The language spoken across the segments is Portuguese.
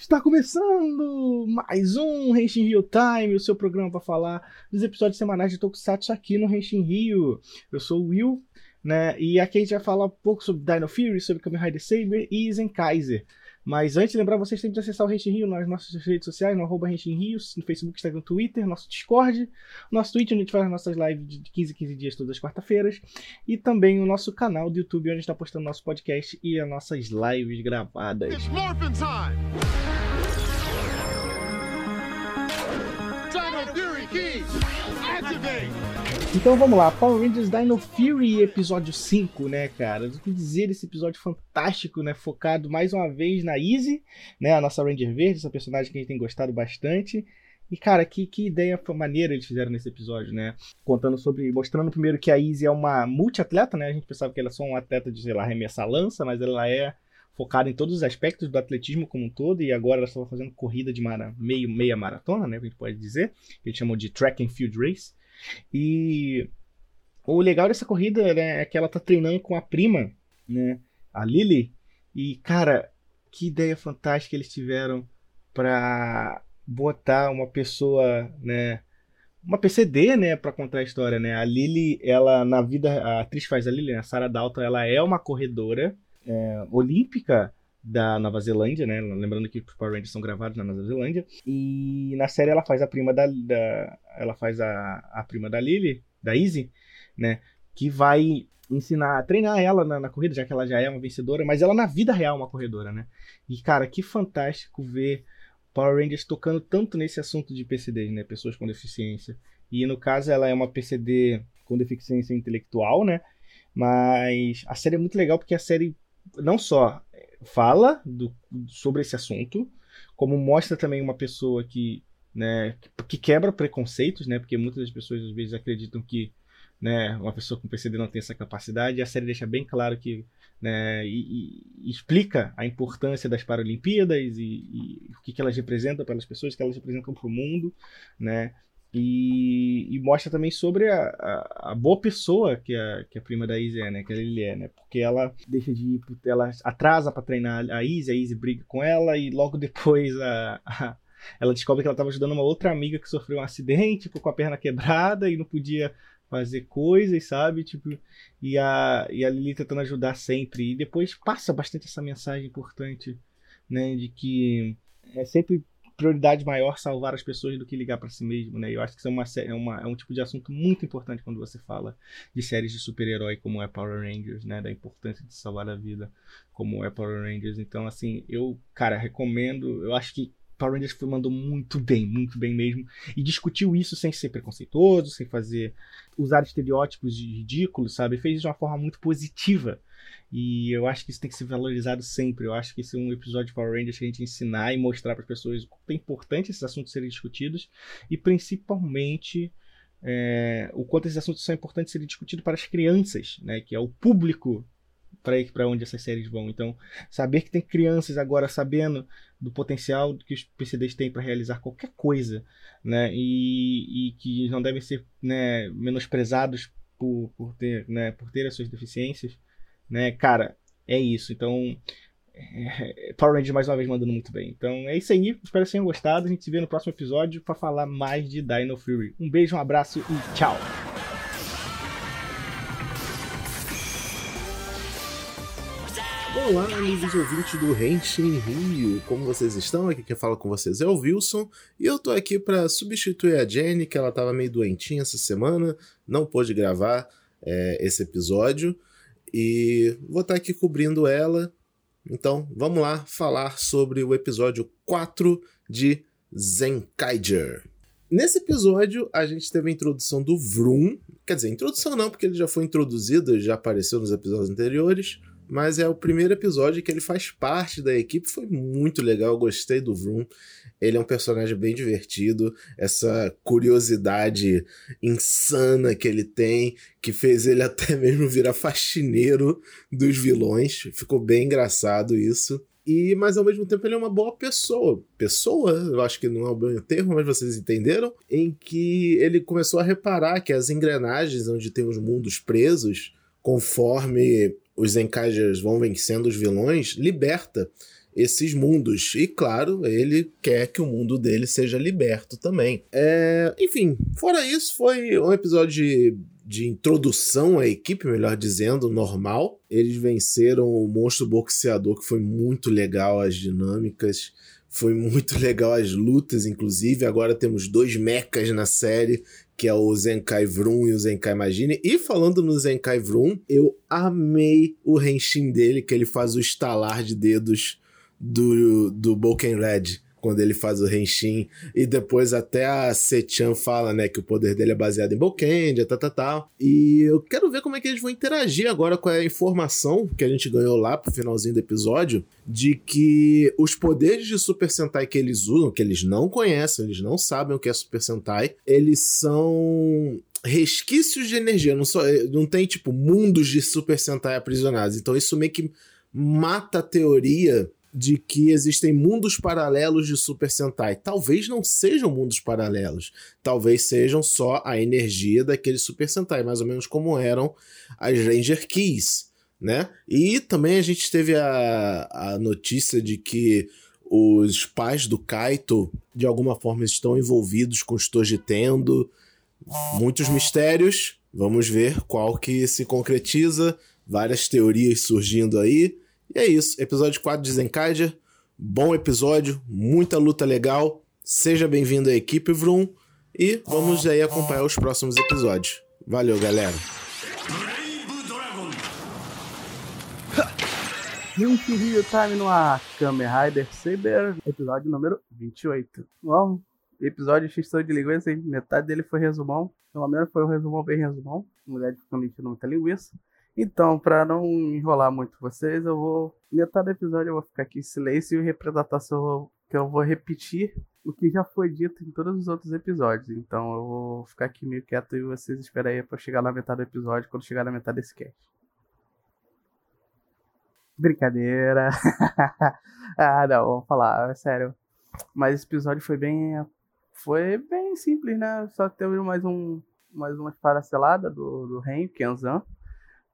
Está começando mais um Henshin Rio Time, o seu programa para falar dos episódios semanais de Tokusatsu aqui no Henshin Rio. Eu sou o Will, né? E aqui a gente vai falar um pouco sobre Dino Fury, sobre Kamen Rider Saber e Zenkaiser. Mas antes, lembrar vocês têm que acessar o Renshin Rio nas nossas redes sociais, no arroba Rio, no Facebook, Instagram, Twitter, nosso Discord, nosso Twitch, onde a gente faz as nossas lives de 15 em 15 dias todas as quarta-feiras, e também o nosso canal do YouTube, onde a gente está postando nosso podcast e as nossas lives gravadas. It's Então vamos lá, Power Rangers Dino Fury episódio 5, né, cara? O que dizer desse episódio fantástico, né? Focado mais uma vez na Easy, né? A nossa Ranger Verde, essa personagem que a gente tem gostado bastante. E, cara, que, que ideia maneira eles fizeram nesse episódio, né? Contando sobre. Mostrando primeiro que a Easy é uma multiatleta, né? A gente pensava que ela é só um atleta de, sei lá, arremessar lança, mas ela é focada em todos os aspectos do atletismo como um todo, e agora ela estava fazendo corrida de mara, meio, meia maratona, né? Que a gente pode dizer. Que eles chamam de track and field race. E o legal dessa corrida né, é que ela tá treinando com a prima, né? A Lily. E, cara, que ideia fantástica eles tiveram para botar uma pessoa, né? Uma PCD, né, para contar a história, né? A Lily, ela na vida, a atriz faz a Lily, né? a Sarah Dalton, ela é uma corredora é, olímpica da Nova Zelândia, né? Lembrando que os Power Rangers são gravados na Nova Zelândia. E na série ela faz a prima da, da ela faz a, a prima da Lily, da Izzy, né? Que vai ensinar, treinar ela na, na, corrida, já que ela já é uma vencedora, mas ela na vida real é uma corredora, né? E cara, que fantástico ver Power Rangers tocando tanto nesse assunto de PCD, né? Pessoas com deficiência. E no caso ela é uma PCD com deficiência intelectual, né? Mas a série é muito legal porque a série não só fala do, sobre esse assunto, como mostra também uma pessoa que, né, que quebra preconceitos, né? Porque muitas das pessoas às vezes acreditam que né, uma pessoa com PCD não tem essa capacidade, e a série deixa bem claro que né, e, e explica a importância das Paralimpíadas e, e o que, que elas representam para as pessoas, que elas representam para o mundo, né? E, e, mostra também sobre a, a, a, boa pessoa que a, que a prima da Izzy é, né? Que a Lily é, né? Porque ela deixa de ir, ela atrasa para treinar a Izzy, a Izzy briga com ela e logo depois a, a ela descobre que ela estava ajudando uma outra amiga que sofreu um acidente, ficou com a perna quebrada e não podia fazer coisas, sabe? Tipo, e a, e a Lily tentando ajudar sempre. E depois passa bastante essa mensagem importante, né? De que é sempre prioridade maior salvar as pessoas do que ligar para si mesmo, né? Eu acho que isso é, uma, é, uma, é um tipo de assunto muito importante quando você fala de séries de super-herói como é Power Rangers, né? Da importância de salvar a vida como é Power Rangers. Então, assim, eu, cara, recomendo. Eu acho que Power Rangers mandou muito bem, muito bem mesmo. E discutiu isso sem ser preconceituoso, sem fazer. usar estereótipos ridículos, sabe? Fez de uma forma muito positiva e eu acho que isso tem que ser valorizado sempre. Eu acho que esse é um episódio de Power Rangers que a gente ensinar e mostrar para as pessoas o quanto é importante esses assuntos serem discutidos e principalmente é, o quanto esses assuntos são importantes serem discutidos para as crianças, né, que é o público para onde essas séries vão. Então, saber que tem crianças agora sabendo do potencial que os PCDs têm para realizar qualquer coisa, né, e, e que não devem ser né, menosprezados por, por, ter, né, por ter as suas deficiências, né? Cara, é isso. Então, é, Power Rangers mais uma vez mandando muito bem. Então é isso aí. Espero que tenham gostado. A gente se vê no próximo episódio para falar mais de Dino Fury. Um beijo, um abraço e tchau. Olá, amigos ouvintes do Renshin Rio, como vocês estão? Aqui quem fala com vocês é o Wilson e eu tô aqui para substituir a Jenny, que ela tava meio doentinha essa semana, não pôde gravar é, esse episódio e vou estar aqui cobrindo ela. Então vamos lá falar sobre o episódio 4 de Zenkaiger. Nesse episódio, a gente teve a introdução do Vroom. Quer dizer, introdução não, porque ele já foi introduzido, já apareceu nos episódios anteriores. Mas é o primeiro episódio que ele faz parte da equipe. Foi muito legal, gostei do Vroom. Ele é um personagem bem divertido, essa curiosidade insana que ele tem, que fez ele até mesmo virar faxineiro dos vilões. Ficou bem engraçado isso. E, mas ao mesmo tempo ele é uma boa pessoa. Pessoa, eu acho que não é o bom termo, mas vocês entenderam? Em que ele começou a reparar que as engrenagens onde tem os mundos presos, conforme os Enkajas vão vencendo os vilões, liberta esses mundos. E claro, ele quer que o mundo dele seja liberto também. É, enfim, fora isso, foi um episódio de, de introdução à equipe, melhor dizendo, normal. Eles venceram o monstro boxeador, que foi muito legal as dinâmicas. Foi muito legal as lutas, inclusive. Agora temos dois mechas na série, que é o Zenkai Vroom e o Zenkai Magine. E falando no Zenkai Vroom, eu amei o Henshin dele, que ele faz o estalar de dedos do, do Boken Red quando ele faz o Henshin, e depois até a Sechan fala, né, que o poder dele é baseado em Bokendia, tal, tal, tal. E eu quero ver como é que eles vão interagir agora com a informação que a gente ganhou lá pro finalzinho do episódio, de que os poderes de Super Sentai que eles usam, que eles não conhecem, eles não sabem o que é Super Sentai, eles são resquícios de energia, não, só, não tem, tipo, mundos de Super Sentai aprisionados. Então isso meio que mata a teoria de que existem mundos paralelos de Super Sentai. Talvez não sejam mundos paralelos. Talvez sejam só a energia daquele Super Sentai, mais ou menos como eram as Ranger Keys, né? E também a gente teve a, a notícia de que os pais do Kaito, de alguma forma, estão envolvidos com os Tojitendo. Muitos mistérios. Vamos ver qual que se concretiza. Várias teorias surgindo aí. E é isso, episódio 4 de Zenkaiger. Bom episódio, muita luta legal. Seja bem-vindo à equipe Vroom e vamos aí acompanhar os próximos episódios. Valeu, galera. Link Rio Time no ar, Kamen Rider Saber, episódio número 28. Bom, episódio de extinção de linguiça, hein? metade dele foi resumão, pelo menos foi um resumão bem resumão, mulher ficando enchendo muita linguiça. Então, para não enrolar muito vocês, eu vou. Metade do episódio eu vou ficar aqui em silêncio e representação que eu vou repetir o que já foi dito em todos os outros episódios. Então eu vou ficar aqui meio quieto e vocês esperem aí pra chegar na metade do episódio, quando chegar na metade desse cast. Brincadeira. ah, não, vamos falar, é sério. Mas esse episódio foi bem. Foi bem simples, né? Só teve mais um. Mais uma esparcelada do, do Ren, Kenzan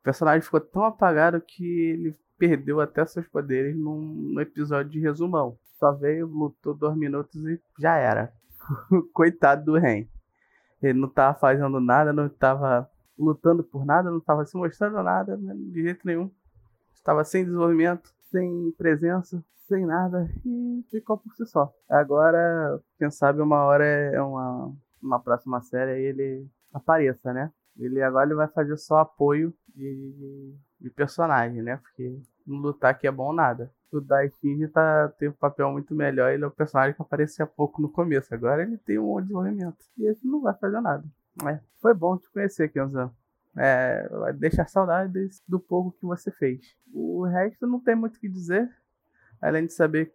personagem ficou tão apagado que ele perdeu até seus poderes num, episódio de resumão. Só veio, lutou dois minutos e já era. Coitado do Ren. Ele não tava fazendo nada, não tava lutando por nada, não tava se mostrando nada, né, de jeito nenhum. Estava sem desenvolvimento, sem presença, sem nada e ficou por si só. Agora, quem sabe uma hora é uma, uma próxima série ele apareça, né? Ele agora ele vai fazer só apoio de, de personagem, né? Porque no lutar aqui é bom nada. O Daishinji tá, tem um papel muito melhor. Ele é um personagem que aparecia pouco no começo. Agora ele tem um desenvolvimento. E ele não vai fazer nada. É, foi bom te conhecer, Kenzan. É, vai deixar saudades do pouco que você fez. O resto não tem muito o que dizer. Além de saber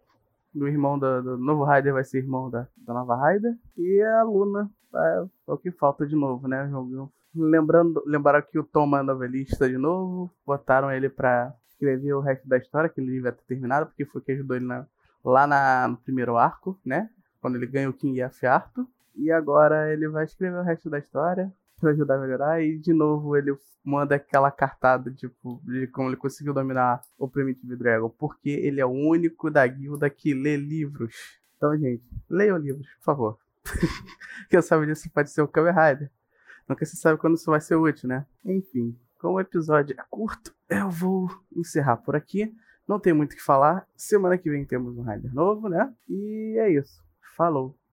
que o irmão do, do novo Raider vai ser irmão da, da nova Raider. E a Luna é, é o que falta de novo, né? Lembrando, lembraram que o Tom é novelista de novo, botaram ele pra escrever o resto da história, que ele devia ter terminado, porque foi que ajudou ele na, lá na, no primeiro arco, né? Quando ele ganha o King Afiarto. E agora ele vai escrever o resto da história para ajudar a melhorar. E de novo ele manda aquela cartada, tipo, de como ele conseguiu dominar o Primitive Dragon. Porque ele é o único da guilda que lê livros. Então, gente, leiam livros, por favor. Quem sabe disso pode ser o Kamen Rider. Nunca se sabe quando isso vai ser útil, né? Enfim, como o episódio é curto, eu vou encerrar por aqui. Não tem muito o que falar. Semana que vem temos um Rider novo, né? E é isso. Falou!